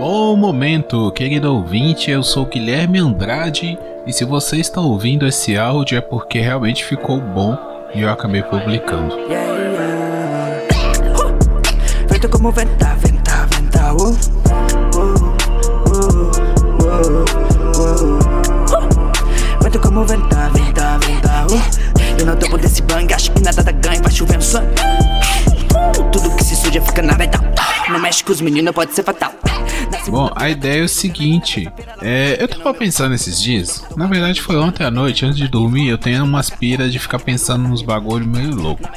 Bom momento, querido ouvinte, eu sou Guilherme Andrade e se você está ouvindo esse áudio é porque realmente ficou bom e eu acabei publicando. Feito como venta, venta, venta, uh. Feito como venta, uh. Eu não topo desse bang, acho que nada dá ganho, vai chovendo sangue. Tudo que se suja fica na verdade. Não mexe com os meninos, pode ser fatal. Bom, a ideia é o seguinte: é, eu tava pensando esses dias, na verdade foi ontem à noite, antes de dormir, eu tenho umas piras de ficar pensando nos bagulho meio louco.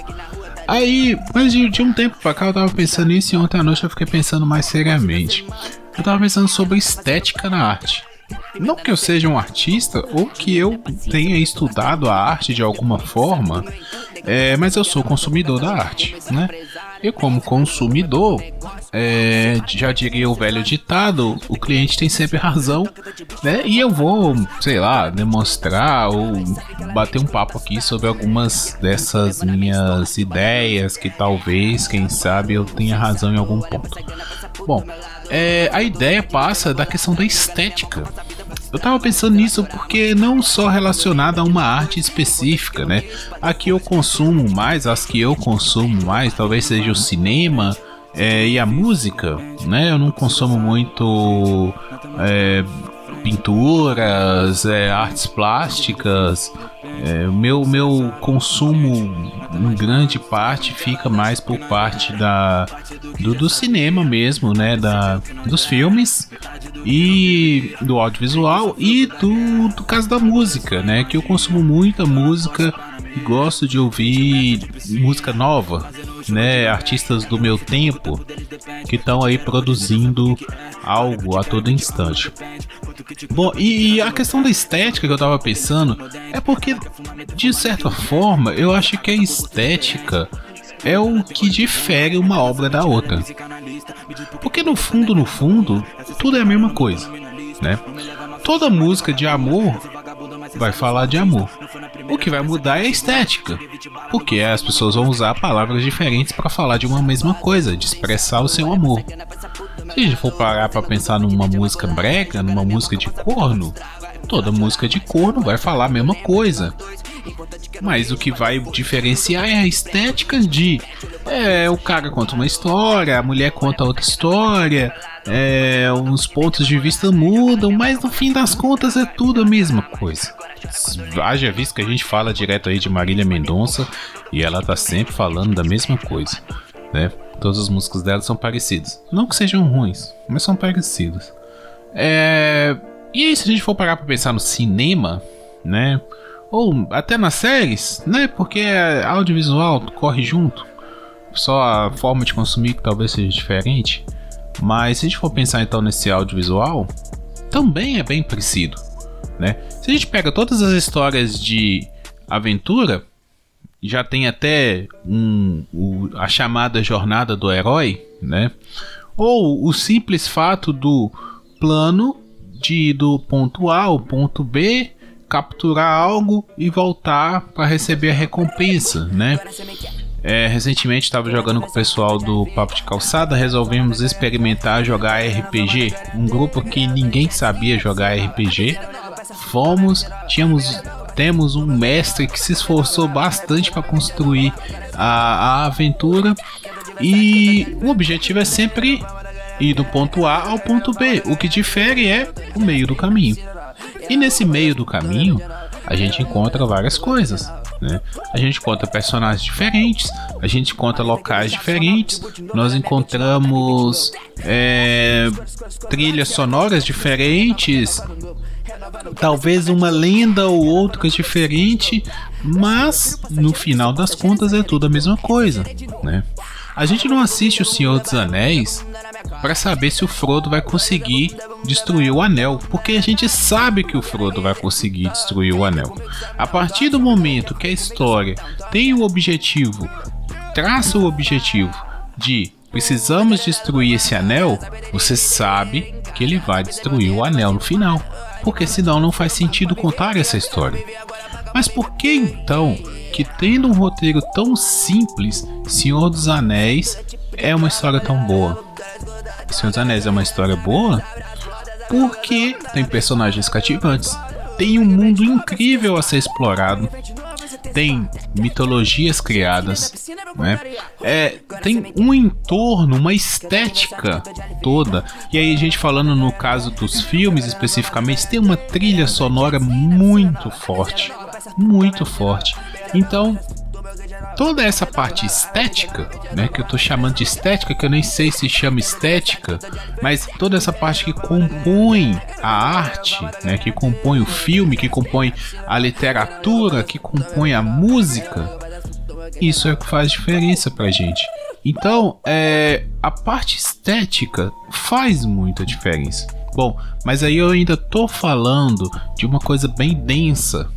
Aí, mas de, de, um tempo pra cá eu tava pensando nisso e ontem à noite eu fiquei pensando mais seriamente. Eu tava pensando sobre estética na arte. Não que eu seja um artista ou que eu tenha estudado a arte de alguma forma, é, mas eu sou consumidor da arte, né? E como consumidor, é, já diria o velho ditado, o cliente tem sempre razão, né? E eu vou, sei lá, demonstrar ou bater um papo aqui sobre algumas dessas minhas ideias que talvez, quem sabe, eu tenha razão em algum ponto. Bom, é, a ideia passa da questão da estética. Eu tava pensando nisso porque não só relacionada a uma arte específica, né? A que eu consumo mais, as que eu consumo mais, talvez seja o cinema é, e a música, né? Eu não consumo muito é, pinturas, é, artes plásticas. É, meu meu consumo em grande parte fica mais por parte da do, do cinema mesmo, né? Da, dos filmes e do audiovisual e do, do caso da música, né? Que eu consumo muita música e gosto de ouvir música nova, né? Artistas do meu tempo que estão aí produzindo algo a todo instante. Bom, e a questão da estética que eu tava pensando é porque, de certa forma, eu acho que a estética é o que difere uma obra da outra. Porque no fundo, no fundo, tudo é a mesma coisa, né? Toda música de amor vai falar de amor. O que vai mudar é a estética, porque as pessoas vão usar palavras diferentes para falar de uma mesma coisa, de expressar o seu amor. Se a gente for parar para pensar numa música brega, numa música de corno, toda música de corno vai falar a mesma coisa. Mas o que vai diferenciar é a estética de é, o cara conta uma história, a mulher conta outra história, é, os pontos de vista mudam, mas no fim das contas é tudo a mesma coisa. Haja visto que a gente fala direto aí de Marília Mendonça e ela tá sempre falando da mesma coisa, né? Todas as músicas dela são parecidas. Não que sejam ruins, mas são parecidas. É... E aí, se a gente for parar pra pensar no cinema, né? Ou até nas séries, né? Porque audiovisual corre junto. Só a forma de consumir que talvez seja diferente. Mas se a gente for pensar então nesse audiovisual, também é bem parecido, né? Se a gente pega todas as histórias de aventura, já tem até um, o, a chamada jornada do herói, né? Ou o simples fato do plano de ir do ponto A ao ponto B capturar algo e voltar para receber a recompensa, né? É, recentemente estava jogando com o pessoal do Papo de Calçada, resolvemos experimentar jogar RPG. Um grupo que ninguém sabia jogar RPG. Fomos, tínhamos temos um mestre que se esforçou bastante para construir a, a aventura e o objetivo é sempre ir do ponto A ao ponto B. O que difere é o meio do caminho. E nesse meio do caminho, a gente encontra várias coisas. Né? A gente encontra personagens diferentes, a gente encontra locais diferentes, nós encontramos é, trilhas sonoras diferentes, talvez uma lenda ou outra diferente, mas no final das contas é tudo a mesma coisa, né? A gente não assiste O Senhor dos Anéis para saber se o Frodo vai conseguir destruir o anel, porque a gente sabe que o Frodo vai conseguir destruir o anel. A partir do momento que a história tem o objetivo, traça o objetivo de precisamos destruir esse anel, você sabe que ele vai destruir o anel no final, porque senão não faz sentido contar essa história. Mas por que então que tendo um roteiro tão simples, Senhor dos Anéis é uma história tão boa? Senhor dos Anéis é uma história boa porque tem personagens cativantes, tem um mundo incrível a ser explorado, tem mitologias criadas, né? É, tem um entorno, uma estética toda. E aí a gente falando no caso dos filmes especificamente, tem uma trilha sonora muito forte, muito forte. Então, toda essa parte estética, né, que eu tô chamando de estética, que eu nem sei se chama estética, mas toda essa parte que compõe a arte, né, que compõe o filme, que compõe a literatura, que compõe a música, isso é o que faz diferença pra gente. Então, é, a parte estética faz muita diferença. Bom, mas aí eu ainda tô falando de uma coisa bem densa,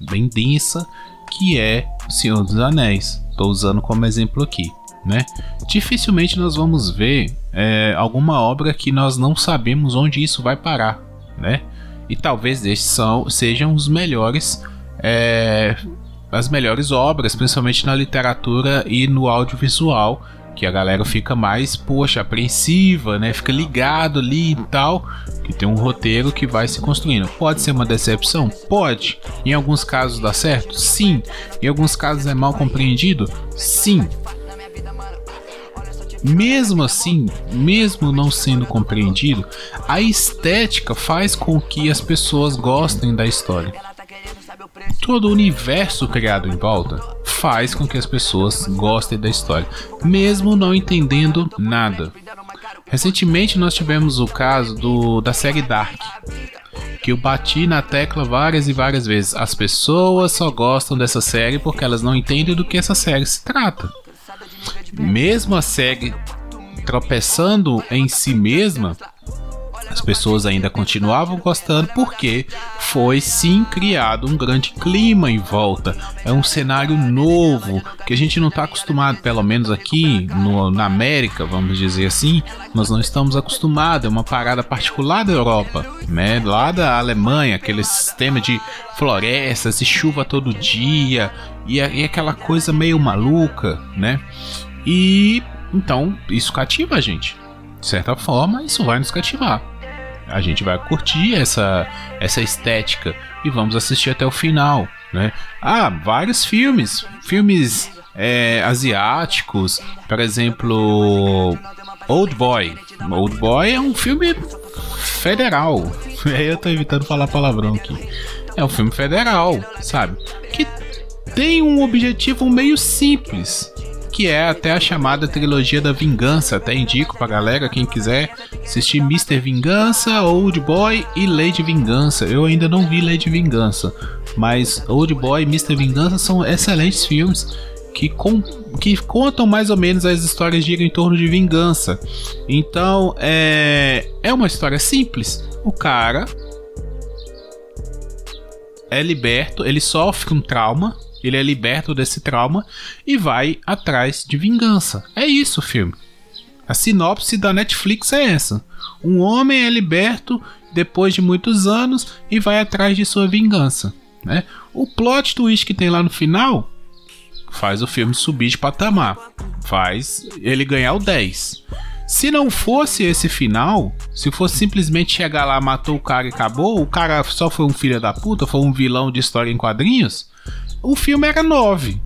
bem densa, que é O Senhor dos Anéis. Estou usando como exemplo aqui, né? Dificilmente nós vamos ver é, alguma obra que nós não sabemos onde isso vai parar, né? E talvez estes são, sejam os melhores, é, as melhores obras, principalmente na literatura e no audiovisual que a galera fica mais, poxa, apreensiva, né? Fica ligado ali e tal, que tem um roteiro que vai se construindo. Pode ser uma decepção? Pode. Em alguns casos dá certo? Sim. Em alguns casos é mal compreendido? Sim. Mesmo assim, mesmo não sendo compreendido, a estética faz com que as pessoas gostem da história. Todo o universo criado em volta faz com que as pessoas gostem da história, mesmo não entendendo nada. Recentemente nós tivemos o caso do, da série Dark, que eu bati na tecla várias e várias vezes. As pessoas só gostam dessa série porque elas não entendem do que essa série se trata. Mesmo a série tropeçando em si mesma, as pessoas ainda continuavam gostando porque foi sim criado um grande clima em volta. É um cenário novo que a gente não está acostumado, pelo menos aqui no, na América, vamos dizer assim, nós não estamos acostumados. É uma parada particular da Europa, né? Lá da Alemanha, aquele sistema de florestas e chuva todo dia e, e aquela coisa meio maluca, né? E então isso cativa a gente. De certa forma, isso vai nos cativar a gente vai curtir essa, essa estética e vamos assistir até o final, né? Ah, vários filmes, filmes é, asiáticos, por exemplo, Old Boy. Old Boy é um filme federal. Eu tô evitando falar palavrão aqui. É um filme federal, sabe? Que tem um objetivo meio simples, que é até a chamada trilogia da vingança. Até indico pra galera, quem quiser assistir Mr. Vingança, Old Boy e Lady Vingança. Eu ainda não vi Lady Vingança, mas Old Boy e Mr. Vingança são excelentes filmes que, com, que contam mais ou menos as histórias giram em torno de vingança. Então é, é uma história simples. O cara é liberto, ele sofre um trauma ele é liberto desse trauma e vai atrás de vingança. É isso o filme. A sinopse da Netflix é essa: um homem é liberto depois de muitos anos e vai atrás de sua vingança. Né? O plot twist que tem lá no final faz o filme subir de patamar, faz ele ganhar o 10. Se não fosse esse final, se fosse simplesmente chegar lá, matou o cara e acabou, o cara só foi um filho da puta, foi um vilão de história em quadrinhos, o filme era 9.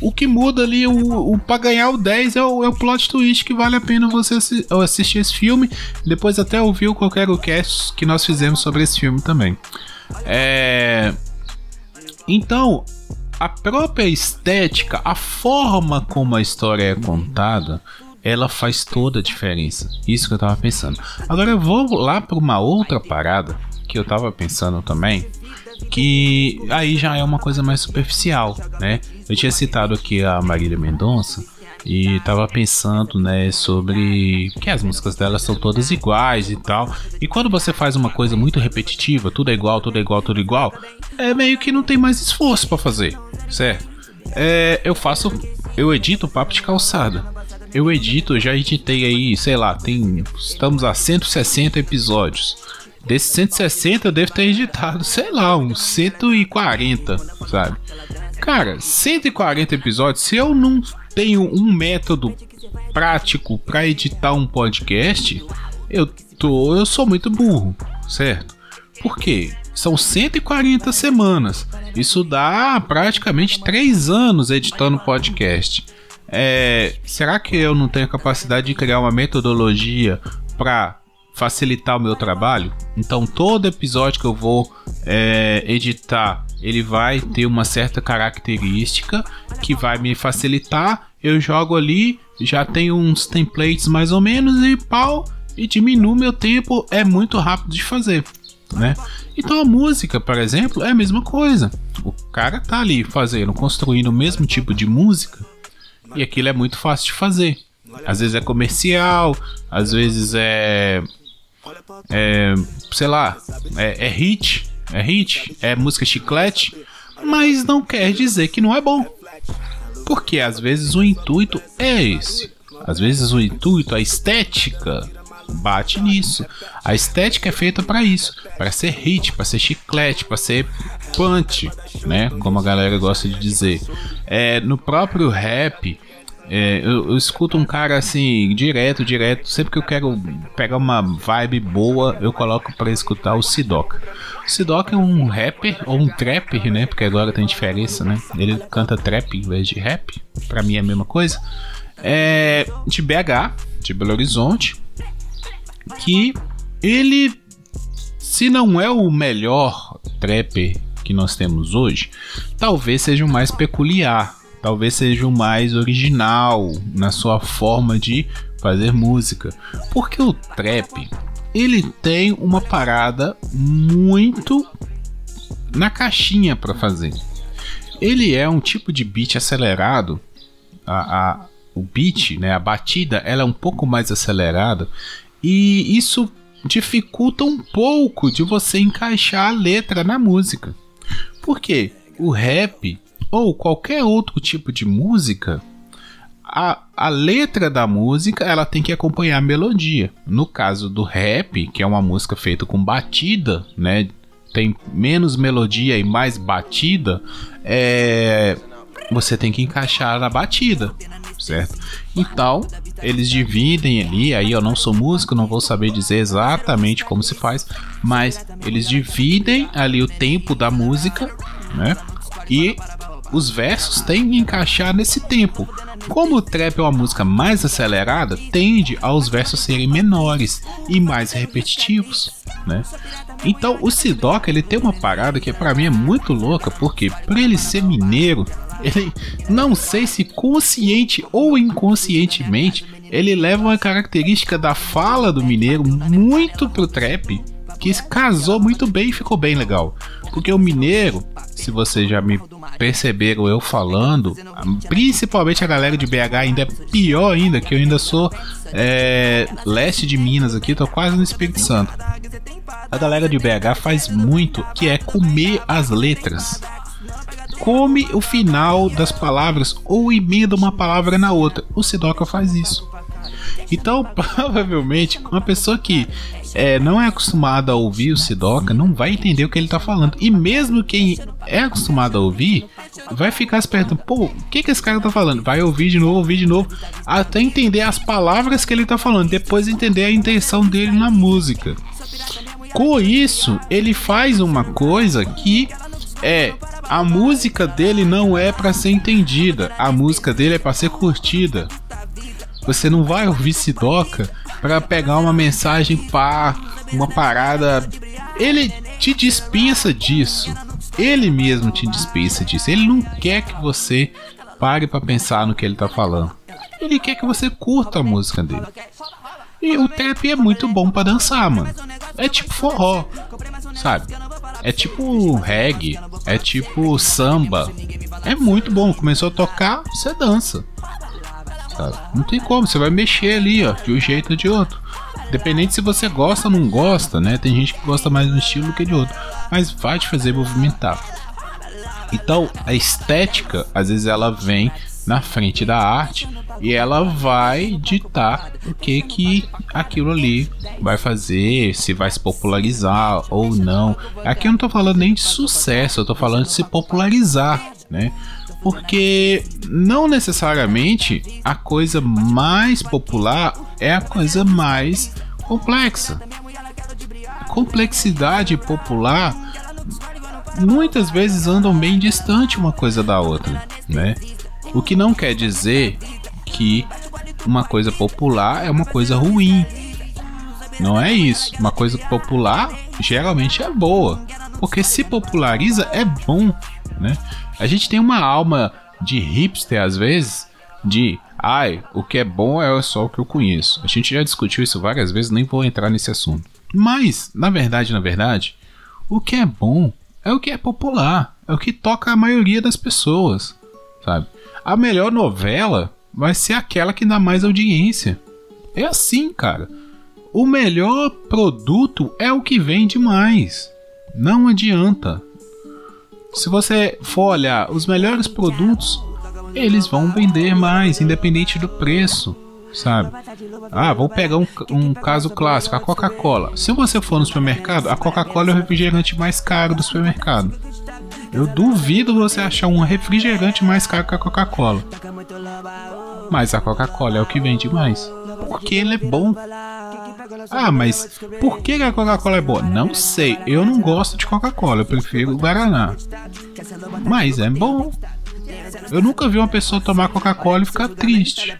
O que muda ali, o, o para ganhar o 10 é o, é o plot twist que vale a pena você assi assistir esse filme. Depois até ouvir qualquer cast que nós fizemos sobre esse filme também. É... Então, a própria estética, a forma como a história é contada, ela faz toda a diferença. Isso que eu tava pensando. Agora eu vou lá para uma outra parada que eu tava pensando também, que aí já é uma coisa mais superficial, né? Eu tinha citado aqui a Marília Mendonça e tava pensando, né, sobre que as músicas dela são todas iguais e tal. E quando você faz uma coisa muito repetitiva, tudo é igual, tudo é igual, tudo é igual, é meio que não tem mais esforço para fazer, certo? É, eu faço, eu edito papo de calçada. Eu edito, já editei aí, sei lá, tem estamos a 160 episódios. Desses 160 eu devo ter editado, sei lá, uns 140, sabe? Cara, 140 episódios, se eu não tenho um método prático para editar um podcast, eu tô, eu sou muito burro, certo? Por quê? São 140 semanas. Isso dá praticamente 3 anos editando podcast. É, será que eu não tenho capacidade de criar uma metodologia para facilitar o meu trabalho? Então, todo episódio que eu vou é, editar, ele vai ter uma certa característica que vai me facilitar. Eu jogo ali, já tenho uns templates mais ou menos e pau, e diminui meu tempo. É muito rápido de fazer. Né? Então a música, por exemplo, é a mesma coisa. O cara tá ali fazendo, construindo o mesmo tipo de música e aquilo é muito fácil de fazer. Às vezes é comercial, às vezes é. É. Sei lá, é, é hit, é hit, é música chiclete, mas não quer dizer que não é bom. Porque às vezes o intuito é esse. Às vezes o intuito, a estética bate nisso. A estética é feita para isso, para ser hit, para ser chiclete, para ser punch, né? Como a galera gosta de dizer. É, no próprio rap, é, eu, eu, escuto um cara assim, direto, direto. Sempre que eu quero pegar uma vibe boa, eu coloco para escutar o Sidoca. O Sidoca é um rapper, ou um trapper, né? Porque agora tem diferença, né? Ele canta trap em vez de rap. Pra mim é a mesma coisa. É de BH, de Belo Horizonte. Que ele, se não é o melhor trapper que nós temos hoje, talvez seja o mais peculiar talvez seja o mais original na sua forma de fazer música. Porque o trap, ele tem uma parada muito na caixinha para fazer. Ele é um tipo de beat acelerado. A, a, o beat, né, a batida, ela é um pouco mais acelerada e isso dificulta um pouco de você encaixar a letra na música. Por quê? O rap ou qualquer outro tipo de música, a, a letra da música ela tem que acompanhar a melodia. No caso do rap, que é uma música feita com batida, né? Tem menos melodia e mais batida, é, você tem que encaixar a batida, certo? Então, eles dividem ali, aí eu não sou músico, não vou saber dizer exatamente como se faz, mas eles dividem ali o tempo da música, né? E os versos têm que encaixar nesse tempo. Como o trap é uma música mais acelerada, tende aos versos serem menores e mais repetitivos, né? Então o Sidoca ele tem uma parada que para mim é muito louca, porque para ele ser mineiro, ele não sei se consciente ou inconscientemente, ele leva uma característica da fala do mineiro muito pro trap que casou muito bem e ficou bem legal. Porque o mineiro, se vocês já me perceberam eu falando, principalmente a galera de BH ainda é pior ainda, que eu ainda sou é, leste de Minas aqui, tô quase no Espírito Santo. A galera de BH faz muito que é comer as letras. Come o final das palavras ou emenda uma palavra na outra. O Sidoca faz isso. Então, provavelmente, uma pessoa que é, não é acostumada a ouvir o Sidoca não vai entender o que ele tá falando. E mesmo quem é acostumado a ouvir, vai ficar se perguntando: pô, o que, que esse cara tá falando? Vai ouvir de novo, ouvir de novo, até entender as palavras que ele tá falando, depois entender a intenção dele na música. Com isso, ele faz uma coisa que é a música dele não é para ser entendida, a música dele é para ser curtida. Você não vai ouvir Sidoca para pegar uma mensagem pá, uma parada. Ele te dispensa disso. Ele mesmo te dispensa disso. Ele não quer que você pare para pensar no que ele tá falando. Ele quer que você curta a música dele. E o trap é muito bom para dançar, mano. É tipo forró, sabe? É tipo reggae, é tipo samba. É muito bom. Começou a tocar, você dança cara. Não tem como, você vai mexer ali, ó, de um jeito ou de outro. Dependente se você gosta ou não gosta, né? Tem gente que gosta mais de um estilo do que de outro, mas vai te fazer movimentar. Então, a estética, às vezes ela vem na frente da arte e ela vai ditar o que que aquilo ali vai fazer, se vai se popularizar ou não. Aqui eu não tô falando nem de sucesso, eu tô falando de se popularizar, né? Porque não necessariamente a coisa mais popular é a coisa mais complexa. Complexidade popular muitas vezes andam bem distante uma coisa da outra, né? O que não quer dizer que uma coisa popular é uma coisa ruim. Não é isso. Uma coisa popular geralmente é boa, porque se populariza é bom, né? A gente tem uma alma de hipster às vezes, de ai, o que é bom é só o que eu conheço. A gente já discutiu isso várias vezes, nem vou entrar nesse assunto. Mas, na verdade, na verdade, o que é bom é o que é popular, é o que toca a maioria das pessoas, sabe? A melhor novela vai ser aquela que dá mais audiência. É assim, cara. O melhor produto é o que vende mais. Não adianta. Se você for olhar os melhores produtos, eles vão vender mais, independente do preço sabe? Ah, vou pegar um, um caso clássico, a Coca-Cola. Se você for no supermercado, a Coca-Cola é o refrigerante mais caro do supermercado. Eu duvido você achar um refrigerante mais caro que a Coca-Cola. Mas a Coca-Cola é o que vende mais. Porque ele é bom. Ah, mas por que a Coca-Cola é boa? Não sei. Eu não gosto de Coca-Cola. Eu prefiro o Guaraná. Mas é bom. Eu nunca vi uma pessoa tomar Coca-Cola e ficar triste.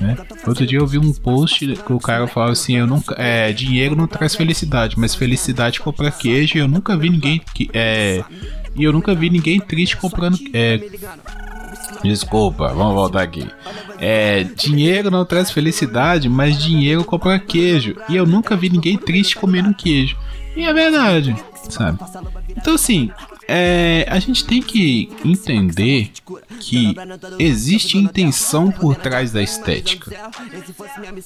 Né? Outro dia eu vi um post que o cara falava assim: eu nunca, é, dinheiro não traz felicidade, mas felicidade compra queijo. E eu nunca vi ninguém que é, e eu nunca vi ninguém triste comprando. É, desculpa, vamos voltar aqui. É, dinheiro não traz felicidade, mas dinheiro compra queijo. E eu nunca vi ninguém triste comendo queijo. E é verdade, sabe? Então assim, é, a gente tem que entender que existe intenção por trás da estética.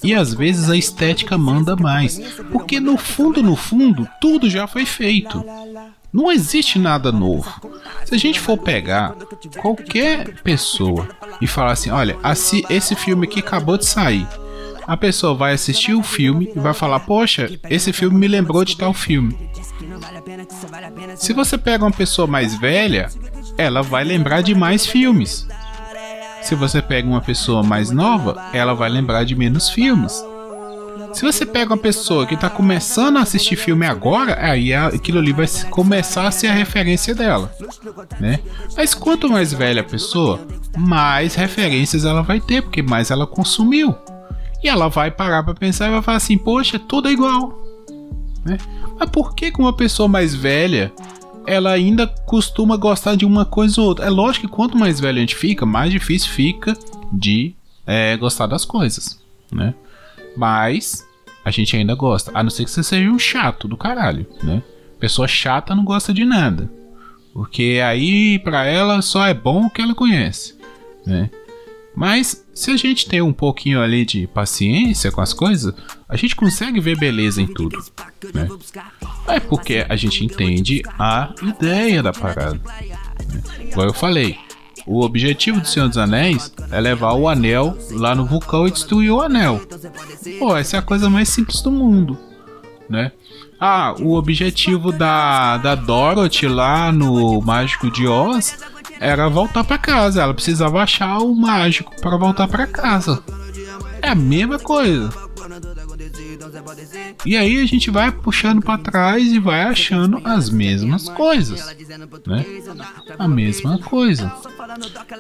E às vezes a estética manda mais, porque no fundo, no fundo, tudo já foi feito. Não existe nada novo. Se a gente for pegar qualquer pessoa e falar assim: olha, esse filme aqui acabou de sair. A pessoa vai assistir o filme e vai falar: Poxa, esse filme me lembrou de tal filme. Se você pega uma pessoa mais velha, ela vai lembrar de mais filmes. Se você pega uma pessoa mais nova, ela vai lembrar de menos filmes. Se você pega uma pessoa que está começando a assistir filme agora, aí aquilo ali vai começar a ser a referência dela, né? Mas quanto mais velha a pessoa, mais referências ela vai ter, porque mais ela consumiu. E ela vai parar para pensar e vai falar assim: "Poxa, tudo é igual". Né? Mas por que com uma pessoa mais velha ela ainda costuma gostar de uma coisa ou outra. É lógico que quanto mais velho a gente fica, mais difícil fica de é, gostar das coisas, né? Mas a gente ainda gosta, a não ser que você seja um chato do caralho, né? Pessoa chata não gosta de nada, porque aí para ela só é bom o que ela conhece, né? Mas se a gente tem um pouquinho ali de paciência com as coisas, a gente consegue ver beleza em tudo. Né? É porque a gente entende a ideia da parada. Né? Como eu falei, o objetivo do Senhor dos Anéis é levar o anel lá no vulcão e destruir o anel. Pô, essa é a coisa mais simples do mundo, né? Ah, o objetivo da, da Dorothy lá no Mágico de Oz era voltar para casa. Ela precisava achar o mágico para voltar para casa. É a mesma coisa. E aí a gente vai puxando para trás e vai achando as mesmas coisas, né? A mesma coisa.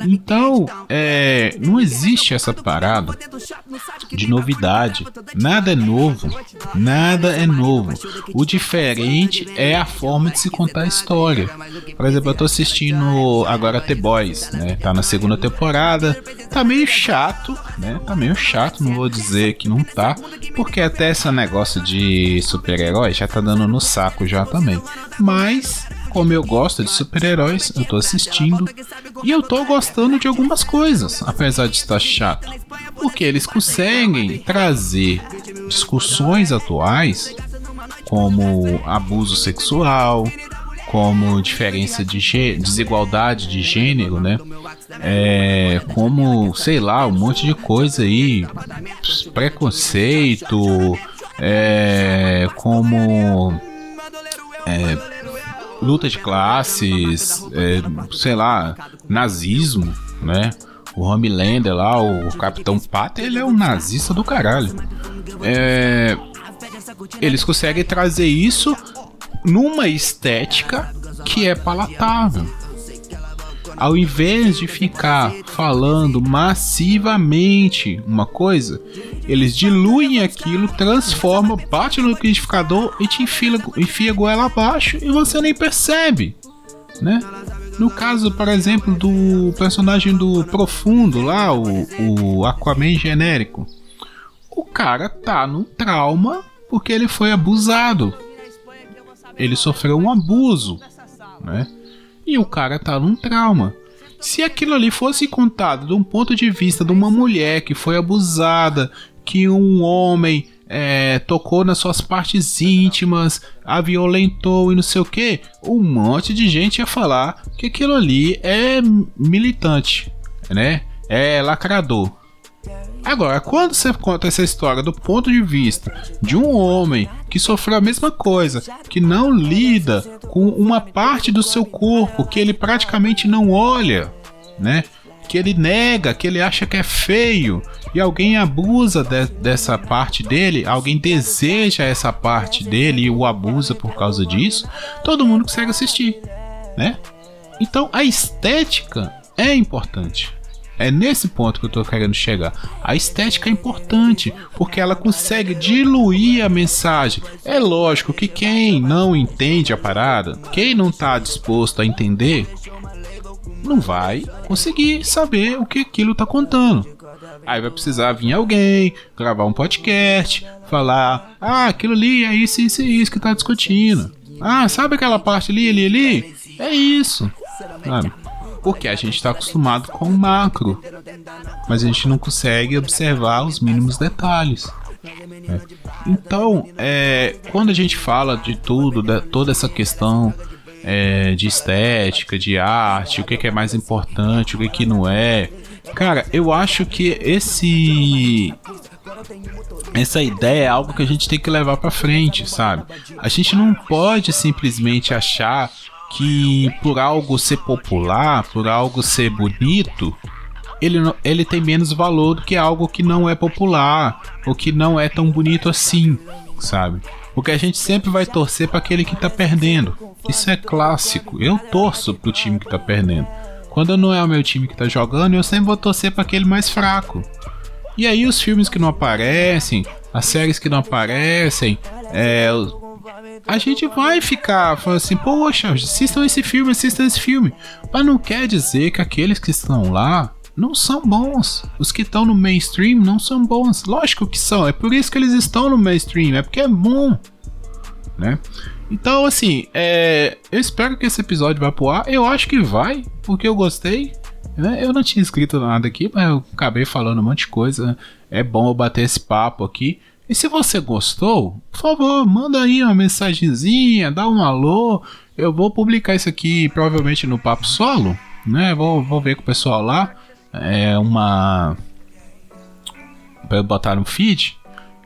Então, é, não existe essa parada de novidade. Nada é novo. Nada é novo. O diferente é a forma de se contar a história. Por exemplo, eu tô assistindo agora The Boys, né? Tá na segunda temporada. Tá meio chato, né? Tá meio chato, não vou dizer que não tá, porque até esse negócio de super-herói já tá dando no saco já também. Mas como eu gosto de super-heróis, eu tô assistindo e eu tô gostando de algumas coisas, apesar de estar chato. Porque eles conseguem trazer discussões atuais, como abuso sexual, como diferença de desigualdade de gênero, né? É, como, sei lá, um monte de coisa aí, preconceito, é, como é, luta de classes, é, sei lá, nazismo, né? O Homelander lá, o Capitão Pata, ele é um nazista do caralho. É, eles conseguem trazer isso numa estética que é palatável. Ao invés de ficar falando massivamente uma coisa, eles diluem aquilo, transformam, bate no liquidificador e te enfia, enfia goela abaixo e você nem percebe, né? No caso, por exemplo, do personagem do Profundo lá, o, o Aquaman genérico, o cara tá num trauma porque ele foi abusado. Ele sofreu um abuso, né? E o cara tá num trauma. Se aquilo ali fosse contado de um ponto de vista de uma mulher que foi abusada, que um homem é, tocou nas suas partes íntimas, a violentou e não sei o que, um monte de gente ia falar que aquilo ali é militante, né? É lacrador. Agora, quando você conta essa história do ponto de vista de um homem que sofreu a mesma coisa, que não lida com uma parte do seu corpo que ele praticamente não olha, né? Que ele nega, que ele acha que é feio, e alguém abusa de, dessa parte dele, alguém deseja essa parte dele e o abusa por causa disso, todo mundo consegue assistir, né? Então a estética é importante. É nesse ponto que eu tô querendo chegar. A estética é importante, porque ela consegue diluir a mensagem. É lógico que quem não entende a parada, quem não tá disposto a entender, não vai conseguir saber o que aquilo tá contando. Aí vai precisar vir alguém, gravar um podcast, falar: ah, aquilo ali é isso, isso e isso que tá discutindo. Ah, sabe aquela parte ali, ali, ali? É isso. Sabe? porque a gente está acostumado com o macro, mas a gente não consegue observar os mínimos detalhes. Né? Então, é, quando a gente fala de tudo, de toda essa questão é, de estética, de arte, o que, que é mais importante, o que, que não é, cara, eu acho que esse essa ideia é algo que a gente tem que levar para frente, sabe? A gente não pode simplesmente achar que por algo ser popular, por algo ser bonito, ele, ele tem menos valor do que algo que não é popular ou que não é tão bonito assim, sabe? Porque a gente sempre vai torcer para aquele que tá perdendo. Isso é clássico. Eu torço pro time que tá perdendo. Quando não é o meu time que tá jogando, eu sempre vou torcer para aquele mais fraco. E aí os filmes que não aparecem, as séries que não aparecem, é, a gente vai ficar falando assim, poxa, assistam esse filme, assistam esse filme. Mas não quer dizer que aqueles que estão lá não são bons. Os que estão no mainstream não são bons. Lógico que são, é por isso que eles estão no mainstream, é porque é bom. Né? Então, assim, é, eu espero que esse episódio vá pro ar. Eu acho que vai, porque eu gostei. Né? Eu não tinha escrito nada aqui, mas eu acabei falando um monte de coisa. É bom eu bater esse papo aqui. E se você gostou, por favor, manda aí uma mensagenzinha, dá um alô. Eu vou publicar isso aqui provavelmente no Papo Solo, né? Vou, vou ver com o pessoal lá. É uma. Pra eu botar no feed.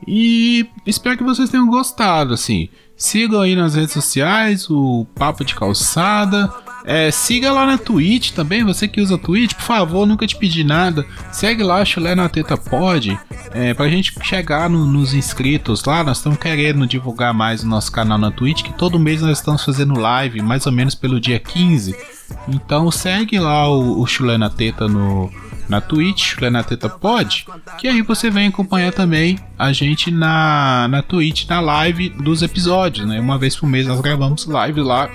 E espero que vocês tenham gostado, assim. Sigam aí nas redes sociais o Papo de Calçada. É, siga lá na Twitch também, você que usa Twitch, por favor, nunca te pedi nada. Segue lá, Chulé na Teta Pod, é, pra gente chegar no, nos inscritos lá. Nós estamos querendo divulgar mais o nosso canal na Twitch, que todo mês nós estamos fazendo live, mais ou menos pelo dia 15. Então segue lá o, o Chulé na Teta no, na Twitch, Chulé na Teta Pod, que aí você vem acompanhar também a gente na, na Twitch, na live dos episódios, né? Uma vez por mês nós gravamos live lá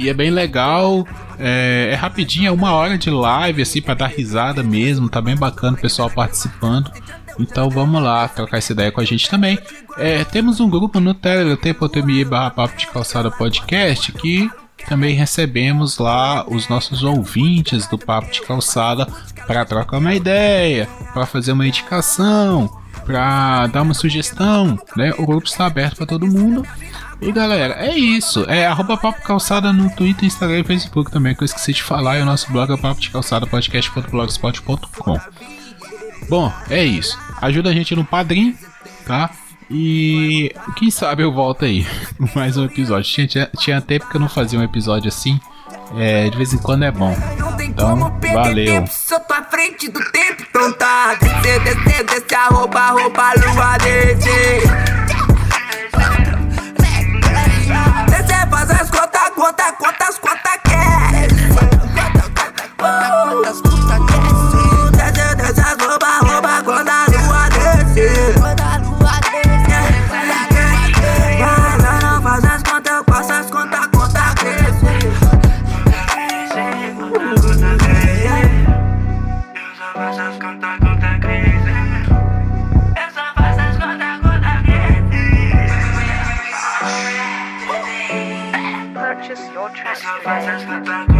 e é bem legal. É, é rapidinho, é uma hora de live, assim, para dar risada mesmo. Tá bem bacana o pessoal participando. Então vamos lá, trocar essa ideia com a gente também. É, temos um grupo no Telegram, t.me barra papo de calçada podcast, que também recebemos lá os nossos ouvintes do Papo de Calçada para trocar uma ideia, para fazer uma indicação, para dar uma sugestão, né? O grupo está aberto para todo mundo. E galera, é isso. É arroba Papo Calçada no Twitter, Instagram e Facebook também, que eu esqueci de falar. E o nosso blog é papo de calçada podcast.blogspot.com. Bom, é isso. Ajuda a gente no padrinho, tá? E quem sabe eu volto aí. Mais um episódio. Tinha, tinha, tinha tempo que eu não fazia um episódio assim. É, de vez em quando é bom. Então, valeu. Sou tua frente do tempo, então tá. Descer, descer, descer, arroba, arroba, lua. Descer, trust.